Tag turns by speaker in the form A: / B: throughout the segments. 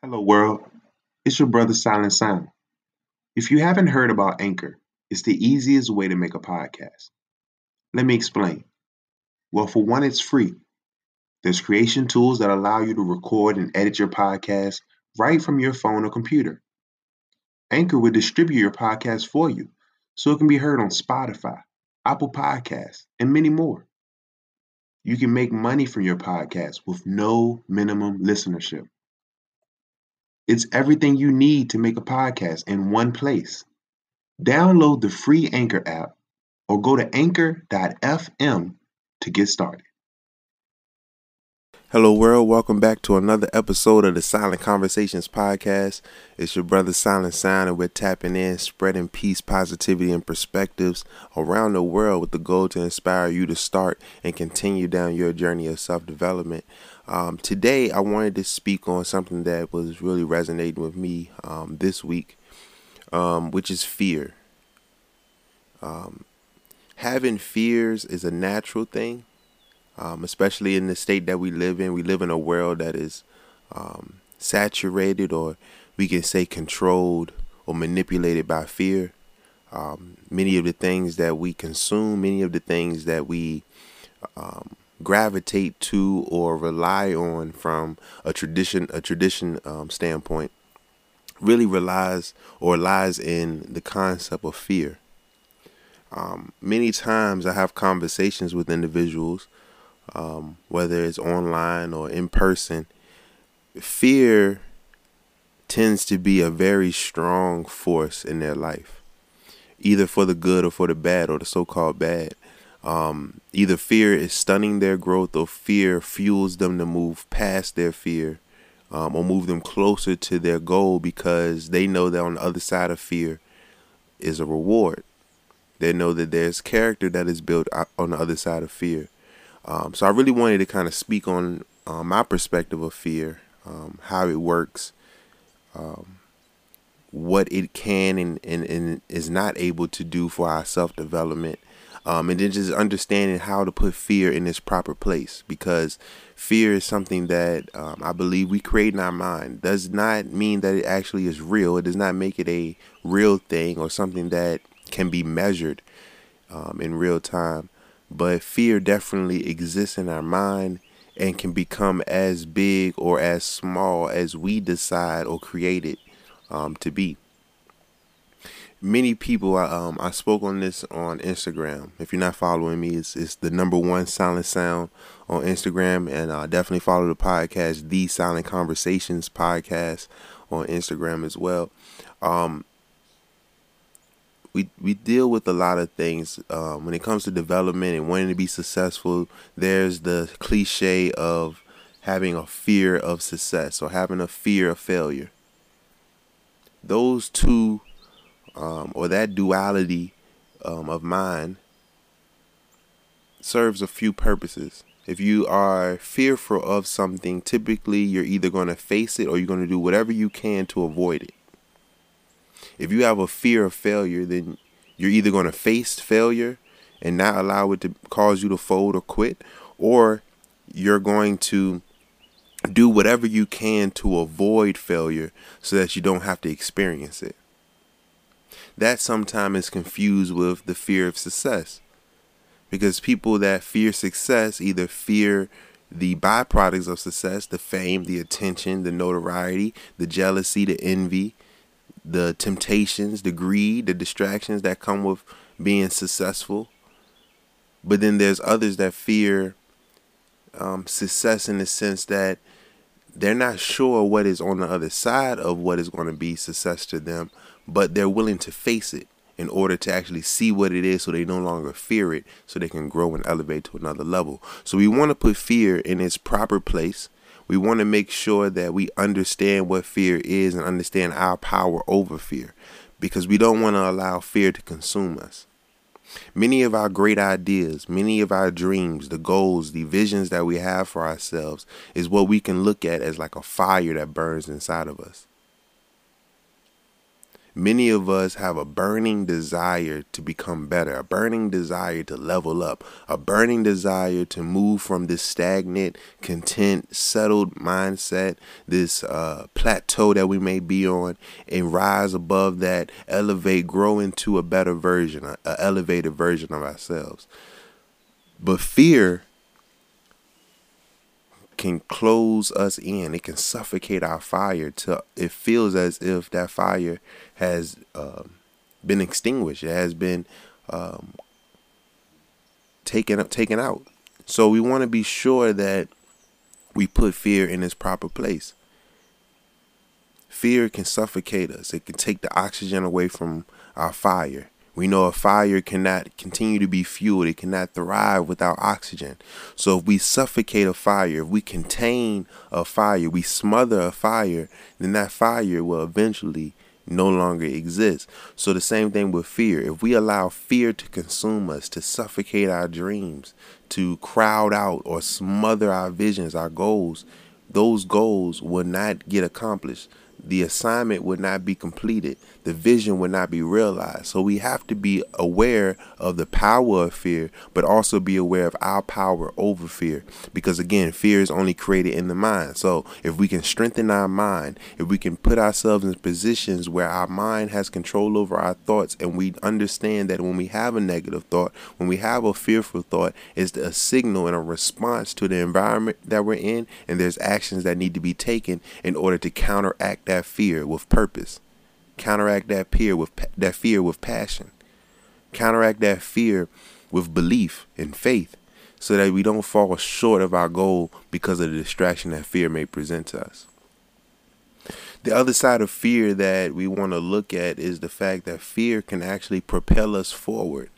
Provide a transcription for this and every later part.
A: Hello, world. It's your brother Silent Sound. If you haven't heard about Anchor, it's the easiest way to make a podcast. Let me explain. Well, for one, it's free. There's creation tools that allow you to record and edit your podcast right from your phone or computer. Anchor will distribute your podcast for you so it can be heard on Spotify, Apple Podcasts, and many more. You can make money from your podcast with no minimum listenership. It's everything you need to make a podcast in one place. Download the free Anchor app or go to anchor.fm to get started.
B: Hello, world. Welcome back to another episode of the Silent Conversations podcast. It's your brother Silent Sound, and we're tapping in, spreading peace, positivity, and perspectives around the world with the goal to inspire you to start and continue down your journey of self development. Um, today, I wanted to speak on something that was really resonating with me um, this week, um, which is fear. Um, having fears is a natural thing, um, especially in the state that we live in. We live in a world that is um, saturated, or we can say controlled or manipulated by fear. many of the things that we consume, many of the things that we gravitate to or rely on from a tradition a tradition um, standpoint really relies or lies in the concept of fear. Um, many times I have conversations with individuals, um, whether it's online or in person. Fear tends to be a very strong force in their life, either for the good or for the bad or the so called bad. Um, either fear is stunning their growth or fear fuels them to move past their fear um, or move them closer to their goal because they know that on the other side of fear is a reward. They know that there's character that is built on the other side of fear. Um, so I really wanted to kind of speak on uh, my perspective of fear, um, how it works, um, what it can and, and, and is not able to do for our self development, um, and then just understanding how to put fear in its proper place because fear is something that um, I believe we create in our mind. Does not mean that it actually is real. It does not make it a real thing or something that can be measured um, in real time. But fear definitely exists in our mind and can become as big or as small as we decide or create it um, to be many people um, I spoke on this on Instagram. If you're not following me, it's it's the number one silent sound on Instagram, and uh, definitely follow the podcast, the Silent Conversations podcast on Instagram as well. Um, we we deal with a lot of things um, when it comes to development and wanting to be successful. There's the cliche of having a fear of success or having a fear of failure. Those two um, or that duality um, of mind serves a few purposes. If you are fearful of something, typically you're either going to face it or you're going to do whatever you can to avoid it. If you have a fear of failure, then you're either going to face failure and not allow it to cause you to fold or quit, or you're going to do whatever you can to avoid failure so that you don't have to experience it that sometimes is confused with the fear of success. Because people that fear success either fear the byproducts of success, the fame, the attention, the notoriety, the jealousy, the envy, the temptations, the greed, the distractions that come with being successful. But then there's others that fear um, success in the sense that they're not sure what is on the other side of what is going to be success to them, but they're willing to face it in order to actually see what it is so they no longer fear it so they can grow and elevate to another level. So we want to put fear in its proper place. We want to make sure that we understand what fear is and understand our power over fear because we don't want to allow fear to consume us. Many of our great ideas, many of our dreams, the goals, the visions that we have for ourselves is what we can look at as like a fire that burns inside of us Many of us have a burning desire to become better, a burning desire to level up, a burning desire to move from this stagnant, content, settled mindset, this uh, plateau that we may be on, and rise above that, elevate, grow into a better version, an elevated version of ourselves. But fear can close us in. It can suffocate our fire. To it feels as if that fire has um, been extinguished. It has been um, taken up, taken out. So we want to be sure that we put fear in its proper place. Fear can suffocate us. It can take the oxygen away from our fire. We know a fire cannot continue to be fueled, it cannot thrive without oxygen. So if we suffocate a fire, if we contain a fire, we smother a fire, then that fire will eventually no longer exist. So the same thing with fear. If we allow fear to consume us, to suffocate our dreams, to crowd out or smother our visions, our goals, those goals will not get accomplished the assignment would not be completed, the vision would not be realized. So we have to be aware of the power of fear, but also be aware of our power over fear. Because again, fear is only created in the mind. So if we can strengthen our mind, if we can put ourselves in positions where our mind has control over our thoughts, and we understand that when we have a negative thought, when we have a fearful thought, it's a signal and a response to the environment that we're in, and there's actions that need to be taken in order to counteract that fear with purpose. Counteract that fear with that fear with passion. Counteract that fear with belief and faith so that we don't fall short of our goal because of the distraction that fear may present to us. The other side of fear that we want to look at is the fact that fear can actually propel us forward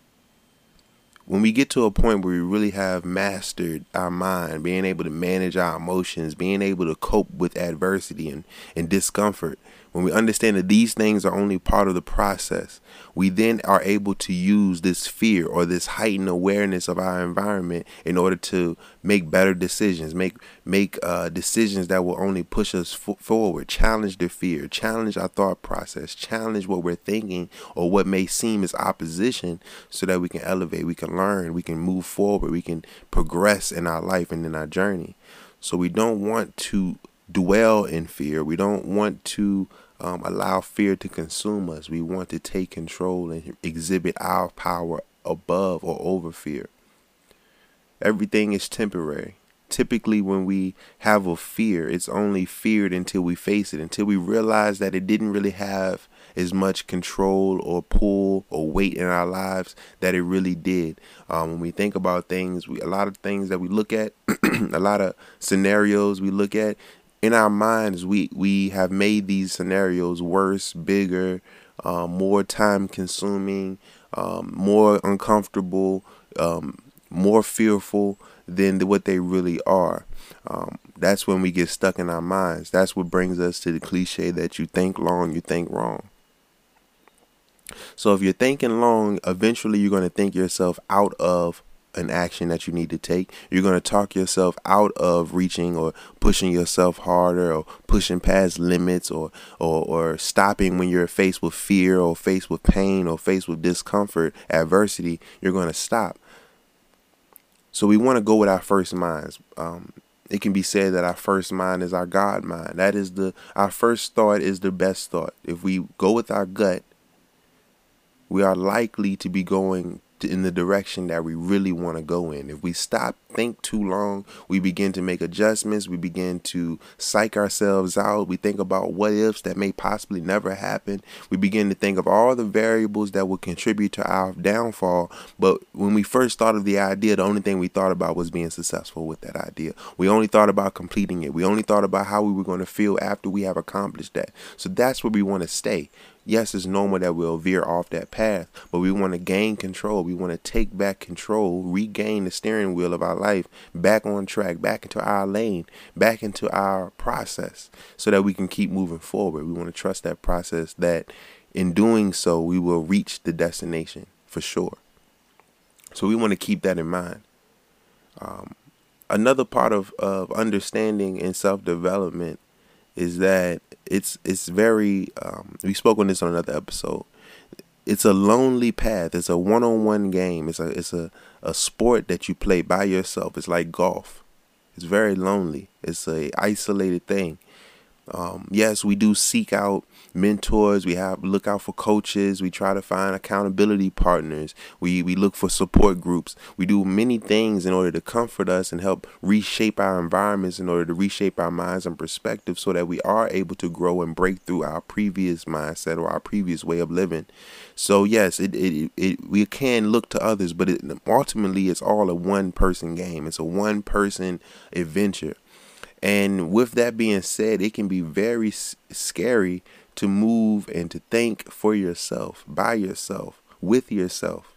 B: when we get to a point where we really have mastered our mind, being able to manage our emotions, being able to cope with adversity and, and discomfort, when we understand that these things are only part of the process, we then are able to use this fear or this heightened awareness of our environment in order to make better decisions, make make uh, decisions that will only push us f- forward, challenge the fear, challenge our thought process, challenge what we're thinking or what may seem as opposition, so that we can elevate, we can learn, we can move forward, we can progress in our life and in our journey. So we don't want to dwell in fear. We don't want to um, allow fear to consume us. We want to take control and exhibit our power above or over fear. Everything is temporary. Typically, when we have a fear, it's only feared until we face it, until we realize that it didn't really have as much control or pull or weight in our lives that it really did. Um, when we think about things, we, a lot of things that we look at, a lot of scenarios we look at, in our minds we we have made these scenarios worse bigger um, more time consuming um, more uncomfortable um, more fearful than what they really are. Um, that's when we get stuck in our minds. That's what brings us to the cliche that you think long you think wrong. So if you're thinking long eventually you're going to think yourself out of an action that you need to take. You're going to talk yourself out of reaching or pushing yourself harder or pushing past limits or, or, or stopping when you're faced with fear or faced with pain or faced with discomfort, adversity. You're going to stop. So we want to go with our first minds. Um, it can be said that our first mind is our God mind. That is the our first thought is the best thought. If we go with our gut, we are likely to be going in the direction that we really want to go in. If we stop, think too long, we begin to make adjustments, we begin to psych ourselves out, we think about what ifs that may possibly never happen. We begin to think of all the variables that will contribute to our downfall. But when we first thought of the idea, the only thing we thought about was being successful with that idea. We only thought about completing it. We only thought about how we were going to feel after we have accomplished that. So that's where we want to stay yes, it's normal that we'll veer off that path, but we want to gain control. We want to take back control, regain the steering wheel of our life back on track, back into our lane, back into our process so that we can keep moving forward. We want to trust that process that in doing so, we will reach the destination for sure. So we want to keep that in mind. Um, another part of, of understanding and self development is that it's it's very um, we spoke on this on another episode. It's a lonely path. It's a one-on-one game. It's a it's a, a sport that you play by yourself. It's like golf. It's very lonely. It's a isolated thing. Um, yes, we do seek out mentors. We have look out for coaches. We try to find accountability partners. We we look for support groups. We do many things in order to comfort us and help reshape our environments in order to reshape our minds and perspectives so that we are able to grow and break through our previous mindset or our previous way of living. So yes, it it, it we can look to others, but it, ultimately it's all a one person game. It's a one person adventure. And with that being said, it can be very s- scary to move and to think for yourself, by yourself, with yourself,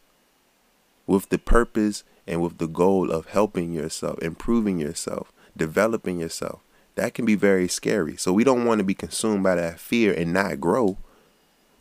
B: with the purpose and with the goal of helping yourself, improving yourself, developing yourself. That can be very scary. So we don't want to be consumed by that fear and not grow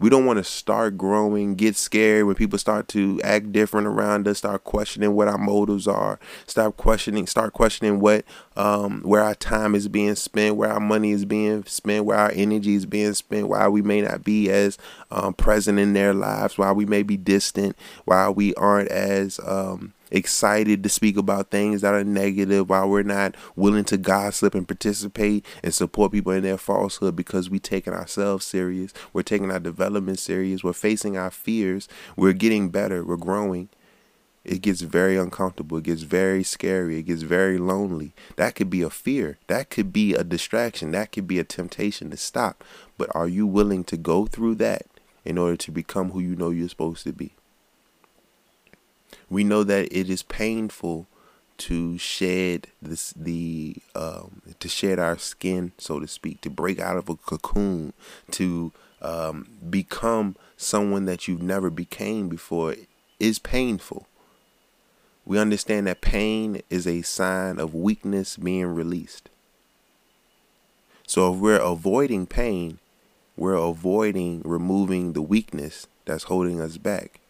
B: we don't want to start growing, get scared when people start to act different around us, start questioning what our motives are, start questioning, start questioning what, um, where our time is being spent, where our money is being spent, where our energy is being spent, why we may not be as um, present in their lives, why we may be distant, why we aren't as um, excited to speak about things that are negative while we're not willing to gossip and participate and support people in their falsehood because we're taking ourselves serious. We're taking our development serious. We're facing our fears. We're getting better. We're growing. It gets very uncomfortable. It gets very scary. It gets very lonely. That could be a fear. That could be a distraction. That could be a temptation to stop. But are you willing to go through that in order to become who you know you're supposed to be? We know that it is painful to shed this the um, to shed our skin, so to speak, to break out of a cocoon, to um, become someone that you've never became before is painful. We understand that pain is a sign of weakness being released. So if we're avoiding pain, we're avoiding removing the weakness that's holding us back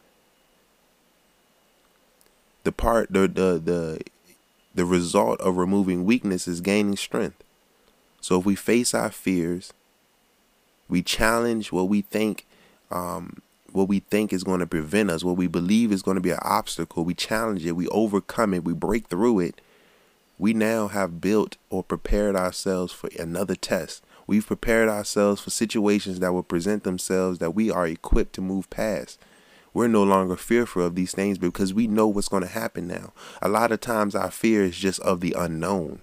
B: the part the the the the result of removing weakness is gaining strength. So if we face our fears, we challenge what we think um, what we think is going to prevent us, what we believe is going to be an obstacle, we challenge it, we overcome it, we break through it. We now have built or prepared ourselves for another test. We've prepared ourselves for situations that will present themselves that we are equipped to move past we're no longer fearful of these things because we know what's going to happen now. A lot of times our fear is just of the unknown.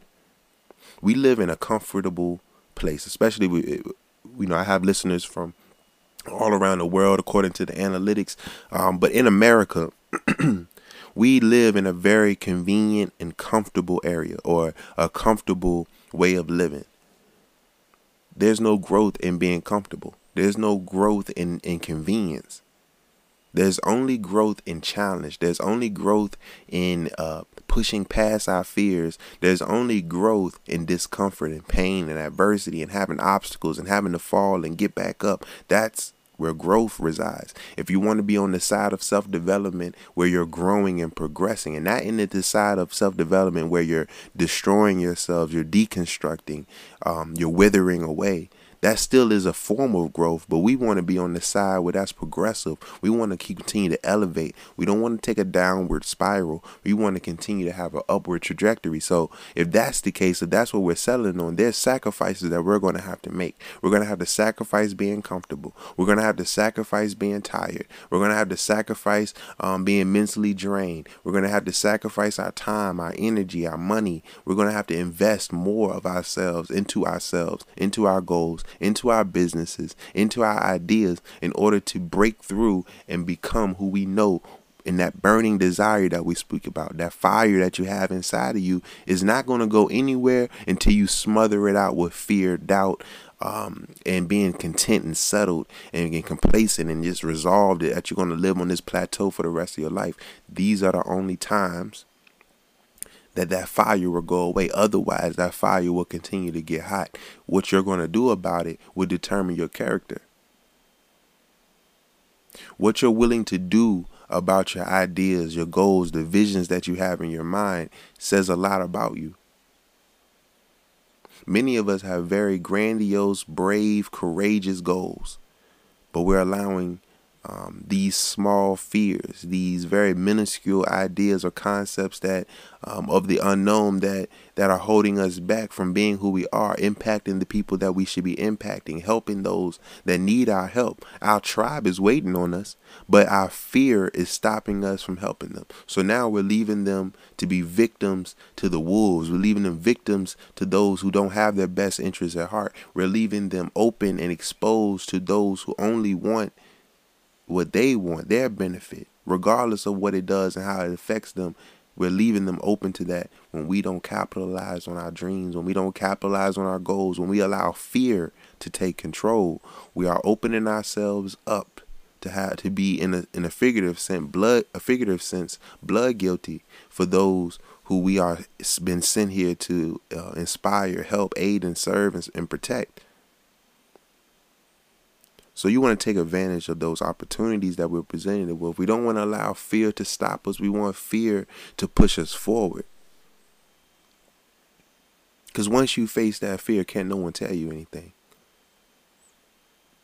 B: We live in a comfortable place, especially we, you know, I have listeners from all around the world according to the analytics. Um, but in America, we live in a very convenient and comfortable area or a comfortable way of living. There's no growth in being comfortable. There's no growth in, in convenience. There's only growth in challenge. There's only growth in uh, pushing past our fears. There's only growth in discomfort and pain and adversity and having obstacles and having to fall and get back up. That's where growth resides. If you want to be on the side of self development where you're growing and progressing, and not in the side of self development where you're destroying yourselves, you're deconstructing, um, you're withering away, that still is a form of growth, but we want to be on the side where that's progressive. We want to continue to elevate. We don't want to take a downward spiral. We want to continue to have an upward trajectory. So if that's the case, if that's what we're settling on, there's sacrifices that we're going to have to make. We're going to have to sacrifice being comfortable. We're going to have to sacrifice being tired. We're going to have to sacrifice um, being mentally drained. We're going to have to sacrifice our time, our energy, our money. We're going to have to invest more of ourselves into ourselves, into our goals, into our businesses, into our ideas in order to break through and become who we know and that burning desire that we speak about, that fire that you have inside of you, is not going to go anywhere until you smother it out with fear, doubt, um, and being content and settled and, complacent and just resolved that you're going to live on this plateau for the rest of your life. These are the only times that that fire will go away. Otherwise, that fire will continue to get hot. What you're going to do about it will determine your character. What you're willing to do about your ideas, your goals, the visions that you have in your mind says a lot about you. Many of us have very grandiose, brave, courageous goals, but we're allowing um, these small fears, these very minuscule ideas or concepts that um, of the unknown that that are holding us back from being who we are, impacting the people that we should be impacting, helping those that need our help. Our tribe is waiting on us, but our fear is stopping us from helping them. So now we're leaving them to be victims to the wolves. We're leaving them victims to those who don't have their best interests at heart. We're leaving them open and exposed to those who only want what they want, their benefit, regardless of what it does and how it affects them. We're leaving them open to that when we don't capitalize on our dreams, when we don't capitalize on our goals, when we allow fear to take control. We are opening ourselves up to have to be in a in a figurative sense, blood a figurative sense, blood guilty for those who we are been sent here to uh, inspire, help, aid, and serve and, and protect. So you want to take advantage of those opportunities that we're presented with. We don't want to allow fear to stop us. We want fear to push us forward. Because once you face that fear, can't no one tell you anything.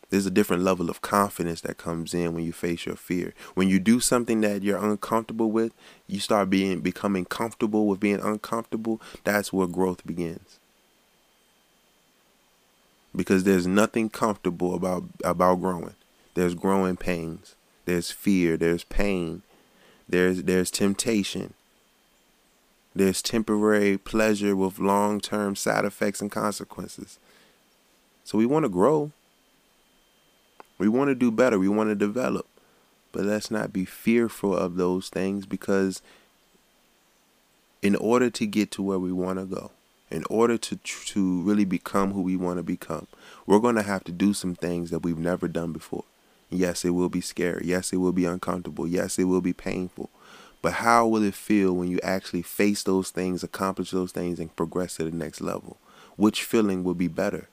B: There's a different level of confidence that comes in when you face your fear. When you do something that you're uncomfortable with, you start being becoming comfortable with being uncomfortable. That's where growth begins because there's nothing comfortable about about growing. There's growing pains. There's fear, there's pain. There's there's temptation. There's temporary pleasure with long-term side effects and consequences. So we want to grow. We want to do better. We want to develop. But let's not be fearful of those things because in order to get to where we want to go, in order to to really become who we want to become, we're going to have to do some things that we've never done before. Yes, it will be scary. Yes, it will be uncomfortable. Yes, it will be painful. But how will it feel when you actually face those things, accomplish those things, and progress to the next level? Which feeling will be better?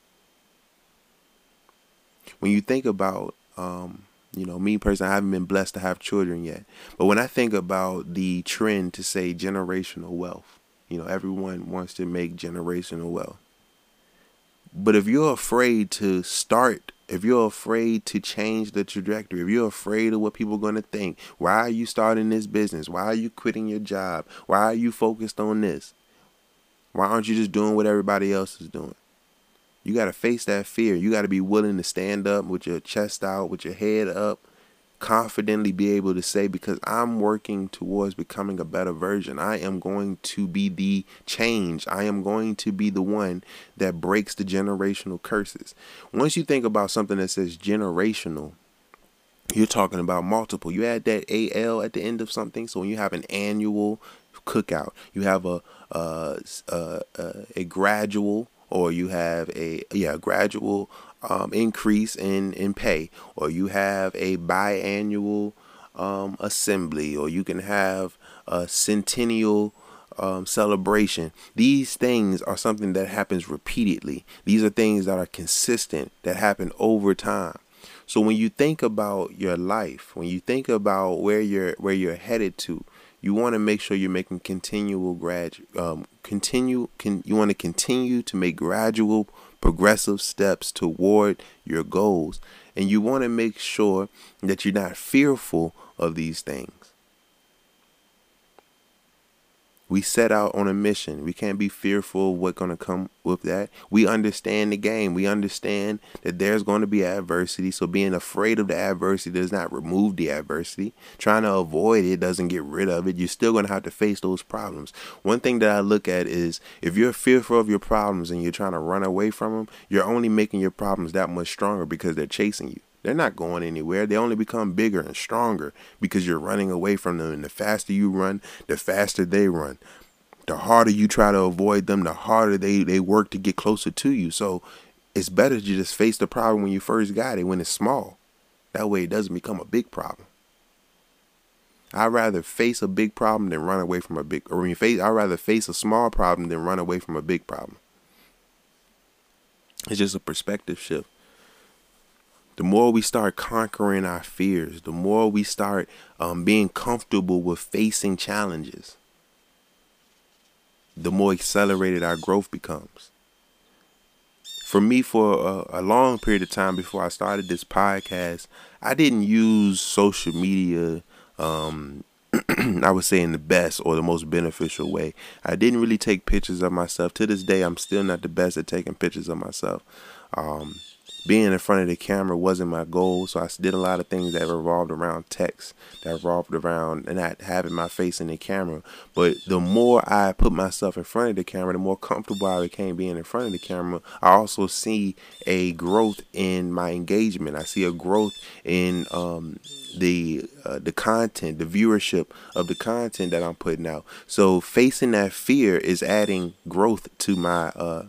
B: When you think about, um, you know, me personally, I haven't been blessed to have children yet. But when I think about the trend to say generational wealth, you know, everyone wants to make generational wealth. But if you're afraid to start, if you're afraid to change the trajectory, if you're afraid of what people are going to think, why are you starting this business? Why are you quitting your job? Why are you focused on this? Why aren't you just doing what everybody else is doing? You got to face that fear. You got to be willing to stand up with your chest out, with your head up, confidently be able to say because I'm working towards becoming a better version. I am going to be the change. I am going to be the one that breaks the generational curses. Once you think about something that says generational, you're talking about multiple. You add that AL at the end of something. So when you have an annual cookout, you have a uh, uh, uh, a gradual or you have a yeah gradual um, increase in, in pay, or you have a biannual um, assembly, or you can have a centennial um, celebration. These things are something that happens repeatedly. These are things that are consistent, that happen over time. So when you think about your life, when you think about where you're where you're headed to, you want to make sure you're making continual grad um, continue can you want to continue to make gradual progressive steps toward your goals. And you want to make sure that you're not fearful of these things. We set out on a mission. We can't be fearful of what's going to come with that. We understand the game. We understand that there's going to be adversity. So being afraid of the adversity does not remove the adversity. Trying to avoid it doesn't get rid of it. You're still going to have to face those problems. One thing that I look at is if you're fearful of your problems and you're trying to run away from them, you're only making your problems that much stronger because they're chasing you. They're not going anywhere. They only become bigger and stronger because you're running away from them. And the faster you run, the faster they run. The harder you try to avoid them, the harder they, they work to get closer to you. So it's better to just face the problem when you first got it, when it's small. That way it doesn't become a big problem. I'd rather face a big problem than run away from a big or when face I'd rather face a small problem than run away from a big problem. It's just a perspective shift the more we start conquering our fears, the more we start um, being comfortable with facing challenges, the more accelerated our growth becomes. for me, for a, a long period of time before I started this podcast, I didn't use social media. Um, I would say in the best or the most beneficial way. I didn't really take pictures of myself. To this day, I'm still not the best at taking pictures of myself. Um, being in front of the camera wasn't my goal, so I did a lot of things that revolved around text, that revolved around not having my face in the camera. But the more I put myself in front of the camera, the more comfortable I became being in front of the camera. I also see a growth in my engagement. I see a growth in um, the uh, the content, the viewership of the content that I'm putting out. So facing that fear is adding growth to my uh,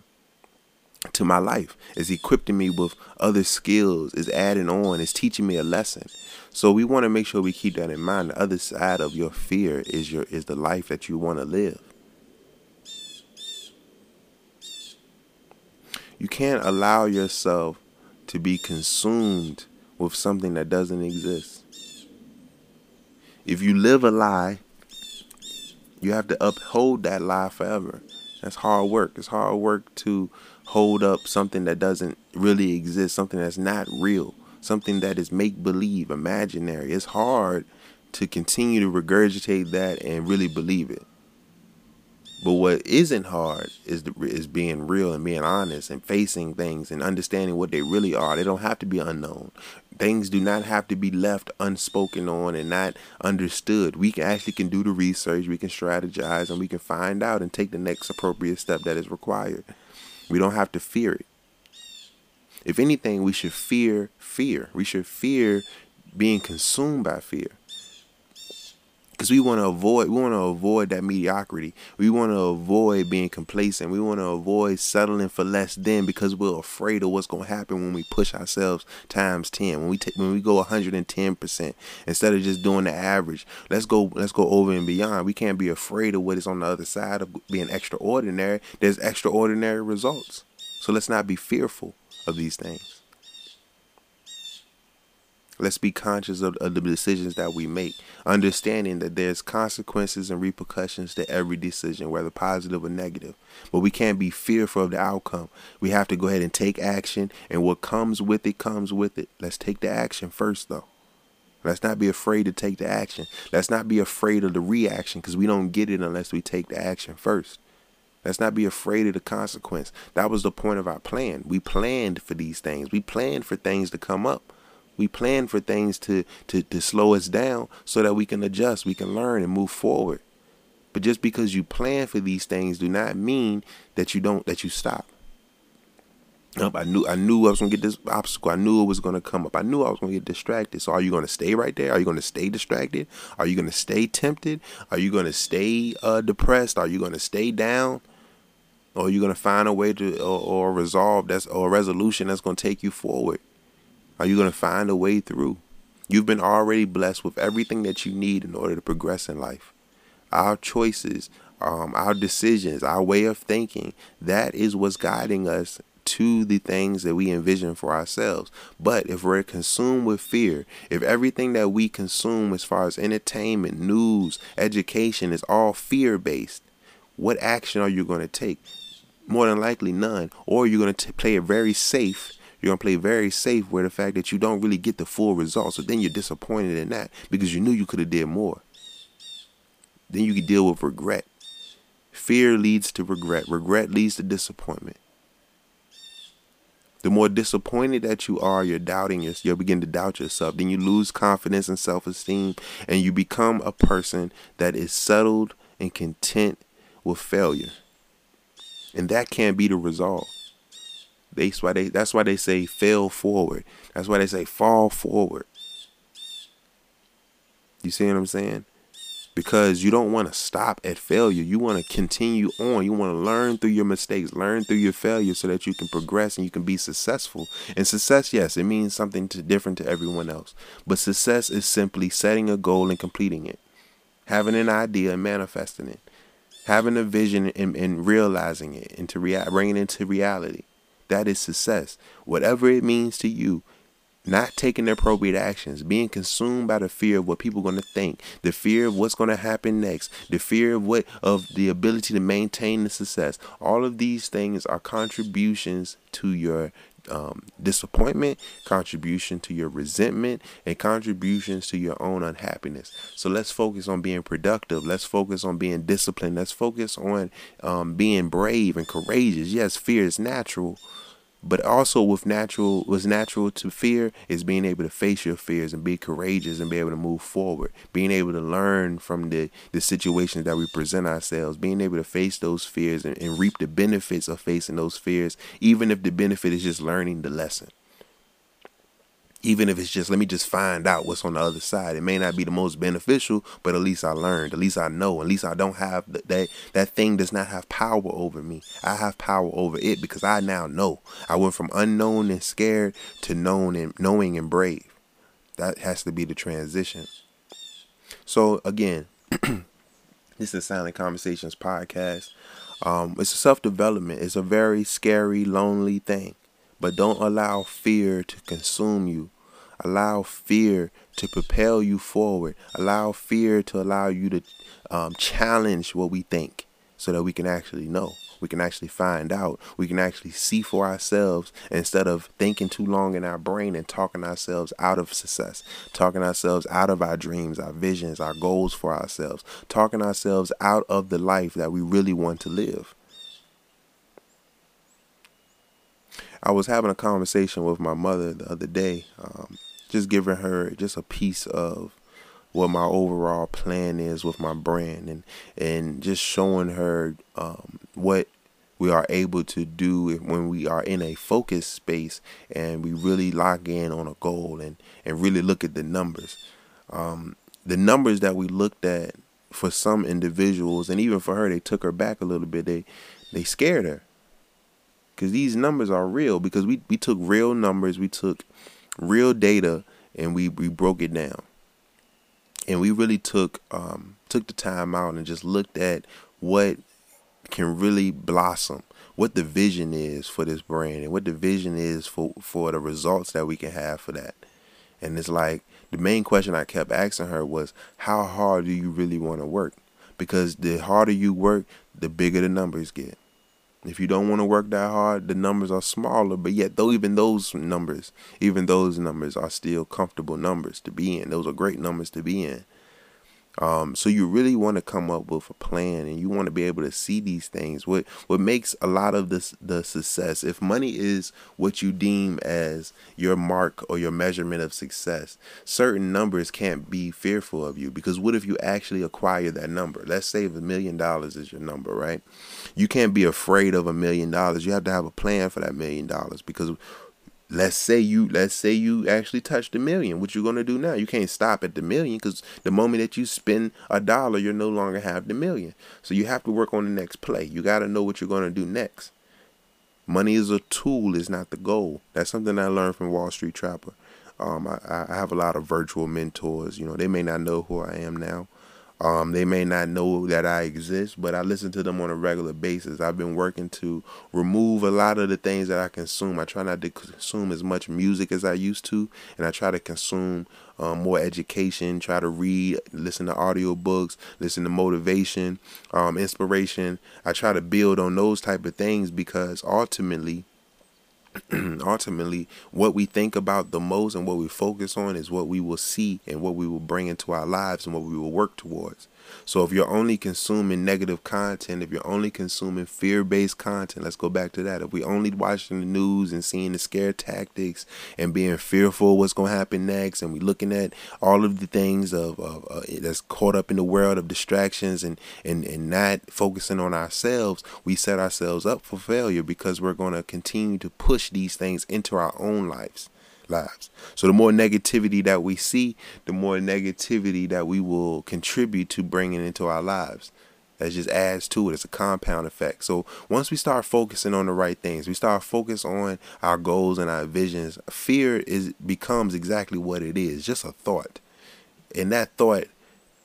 B: to my life, is equipping me with other skills, is adding on, is teaching me a lesson. So we want to make sure we keep that in mind. The other side of your fear is your is the life that you want to live. You can't allow yourself to be consumed with something that doesn't exist. If you live a lie, you have to uphold that lie forever. That's hard work. It's hard work to hold up something that doesn't really exist, something that's not real, something that is make believe, imaginary. It's hard to continue to regurgitate that and really believe it. But what isn't hard is the, is being real and being honest and facing things and understanding what they really are. They don't have to be unknown. Things do not have to be left unspoken on and not understood. We can actually can do the research, we can strategize, and we can find out and take the next appropriate step that is required. We don't have to fear it. If anything, we should fear fear. We should fear being consumed by fear because we want to avoid we want to avoid that mediocrity. We want to avoid being complacent. We want to avoid settling for less than because we're afraid of what's going to happen when we push ourselves times 10 when we take when we go 110% instead of just doing the average let's go let's go over and beyond. We can't be afraid of what is on the other side of being extraordinary. There's extraordinary results. So let's not be fearful of these things Let's be conscious of, of, the decisions that we make, understanding that there's consequences and repercussions to every decision, whether positive or negative. But we can't be fearful of the outcome. We have to go ahead and take action, and what comes with it comes with it. Let's take the action first, though. Let's not be afraid to take the action. Let's not be afraid of the reaction because we don't get it unless we take the action first. Let's not be afraid of the consequence. That was the point of our plan. We planned for these things. We planned for things to come up. We plan for things to, to, to slow us down so that we can adjust, we can learn and move forward. But just because you plan for these things do not mean that you don't that you stop. I knew I knew I was gonna get this obstacle. I knew it was gonna come up. I knew I was gonna get distracted. So are you gonna stay right there? Are you gonna stay distracted? Are you gonna stay tempted? Are you gonna stay uh, depressed? Are you gonna stay down? Or are you gonna find a way to or, or resolve that's or a resolution that's gonna take you forward? Are you going to find a way through? You've been already blessed with everything that you need in order to progress in life. Our choices, um, our decisions, our way of thinking, that is what's guiding us to the things that we envision for ourselves. But if we're consumed with fear, if everything that we consume as far as entertainment, news, education is all fear based, what action are you going to take? More than likely none. Or you're going to play it very safe you're gonna play very safe where the fact that you don't really get the full result. So then you're disappointed in that because you knew you could have did more. Then you can deal with regret. Fear leads to regret. Regret leads to disappointment. The more disappointed that you are, you're doubting yourself. You'll begin to doubt yourself. Then you lose confidence and self-esteem, and you become a person that is settled and content with failure. And that can't be the result. That's why they that's why they say fail forward. That's why they say fall forward. You see what I'm saying? Because you don't want to stop at failure. You want to continue on. You want to learn through your mistakes, learn through your failures so that you can progress and you can be successful. And success, yes, it means something to, different to everyone else. But success is simply setting a goal and completing it, having an idea and manifesting it, having a vision and, and realizing it into rea- bringing it into reality. That is success. Whatever it means to you, not taking appropriate actions, being consumed by the fear of what people are going to think, the fear of what's going to happen next, the fear of what of the ability to maintain the success. All of these things are contributions to your um, disappointment, contribution to your resentment, and contributions to your own unhappiness. So let's focus on being productive. Let's focus on being disciplined. Let's focus on um, being brave and courageous. Yes, fear is natural, but also with natural was natural to fear is being able to face your fears and be courageous and be able to move forward. Being able to learn from the the situations that we present ourselves. Being able to face those fears and, and reap the benefits of facing those fears even if the benefit is just learning the lesson even if it's just let me just find out what's on the other side. It may not be the most beneficial, but at least I learned. At least I know. At least I don't have that that, that thing does not have power over me. I have power over it because I now know. I went from unknown and scared to known and knowing and brave. That has to be the transition. So again, this is Silent Conversations podcast. Um, it's a self development. It's a very scary, lonely thing. But don't allow fear to consume you. Allow fear to propel you forward. Allow fear to allow you to um, challenge what we think so that we can actually know. We can actually find out. We can actually see for ourselves instead of thinking too long in our brain and talking ourselves out of success, talking ourselves out of our dreams, our visions, our goals for ourselves, talking ourselves out of the life that we really want to live. I was having a conversation with my mother the other day, um, just giving her just a piece of what my overall plan is with my brand, and and just showing her um, what we are able to do when we are in a focus space and we really lock in on a goal and and really look at the numbers. Um, the numbers that we looked at for some individuals, and even for her, they took her back a little bit. They they scared her because these numbers are real because we, we took real numbers we took real data and we, we broke it down. And we really took um, took the time out and just looked at what can really blossom what the vision is for this brand and what the vision is for for the results that we can have for that. And it's like the main question i kept asking her was how hard do you really want to work? Because the harder you work the bigger the numbers get if you don't want to work that hard, the numbers are smaller, but yet though even those numbers, even those numbers are still comfortable numbers to be in. Those are great numbers to be in. Um, so you really want to come up with a plan, and you want to be able to see these things. What what makes a lot of this the success? If money is what you deem as your mark or your measurement of success, certain numbers can't be fearful of you because what if you actually acquire that number? Let's say a million dollars is your number, right? You can't be afraid of a million dollars. You have to have a plan for that million dollars because let's say you let's say you actually touched a million what you gonna do now? You can't stop at the million because the moment that you spend a dollar you're no longer have the million. So you have to work on the next play. You got to know what you're gonna do next. Money is a tool is not the goal. That's something i learned from wall street trapper. Um, I, I have a lot of virtual mentors you know they may not know who i am now um, they may not know that I exist, but I listen to them on a regular basis. I've been working to remove a lot of the things that I consume. I try not to consume as much music as I used to, and I try to consume um, more education, try to read, listen to audiobooks, listen to motivation, um, inspiration. I try to build on those type of things because ultimately, ultimately what we think about the most and what we focus on is what we will see and what we will bring into our lives and what we will work towards so if you're only consuming negative content, if you're only consuming fear-based content, let's go back to that. If we only watching the news and seeing the scare tactics and being fearful what's going to happen next, and we looking at all of the things of, of uh, that's caught up in the world of distractions and and and not focusing on ourselves, we set ourselves up for failure because we're going to continue to push these things into our own lives lives. So the more negativity that we see, the more negativity that we will contribute to bringing into our lives. That just adds to it. It's a compound effect. So once we start focusing on the right things, we start focus on our goals and our visions. Fear is becomes exactly what it is, just a thought. And that thought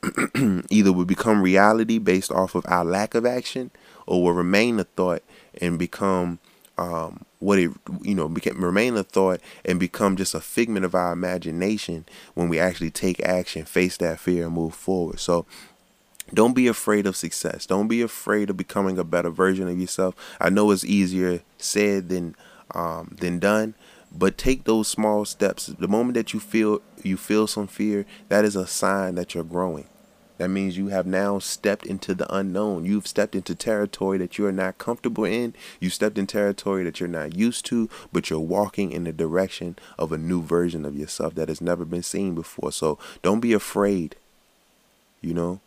B: either will become reality based off of our lack of action, or will remain a thought and become um, what it you know became, remain a thought and become just a figment of our imagination when we actually take action, face that fear, and move forward. So don't be afraid of success. Don't be afraid of becoming a better version of yourself. I know it's easier said than um, than done, but take those small steps. The moment that you feel you feel some fear, that is a sign that you're growing. That means you have now stepped into the unknown. You've stepped into territory that you're not comfortable in. You stepped in territory that you're not used to, but you're walking in the direction of a new version of yourself that has never been seen before. So don't be afraid. You know,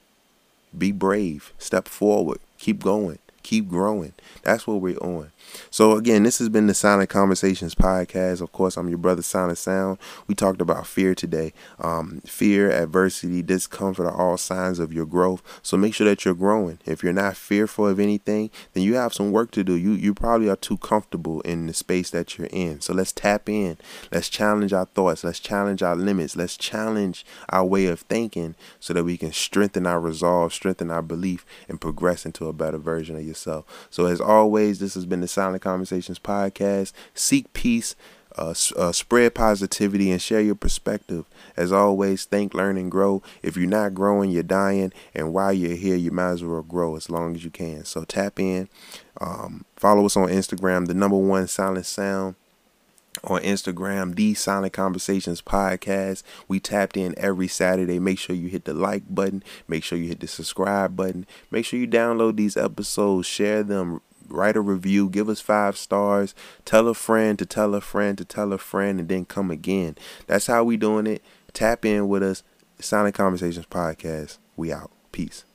B: be brave, step forward, keep going, keep growing. That's what we're on. So again, this has been the Silent Conversations podcast. Of course, I'm your brother Silent Sound. We talked about fear today. Um, fear, adversity, discomfort are all signs of your growth. So make sure that you're growing. If you're not fearful of anything, then you have some work to do. You you probably are too comfortable in the space that you're in. So let's tap in. Let's challenge our thoughts. Let's challenge our limits. Let's challenge our way of thinking so that we can strengthen our resolve, strengthen our belief, and progress into a better version of yourself. So as always, this has been the Silent Conversations podcast. Seek peace, uh, uh, spread positivity, and share your perspective. As always, think, learn, and grow. If you're not growing, you're dying. And while you're here, you might as well grow as long as you can. So tap in. Um, follow us on Instagram, the number one silent sound on Instagram, the Silent Conversations Podcast. We tapped in every Saturday. Make sure you hit the like button. Make sure you hit the subscribe button. Make sure you download these episodes, share them, write a review, give us five stars, tell a friend to tell a friend to tell a friend, and then come again. That's how we doing it. Tap in with us. Silent Conversations Podcast. We out. Peace.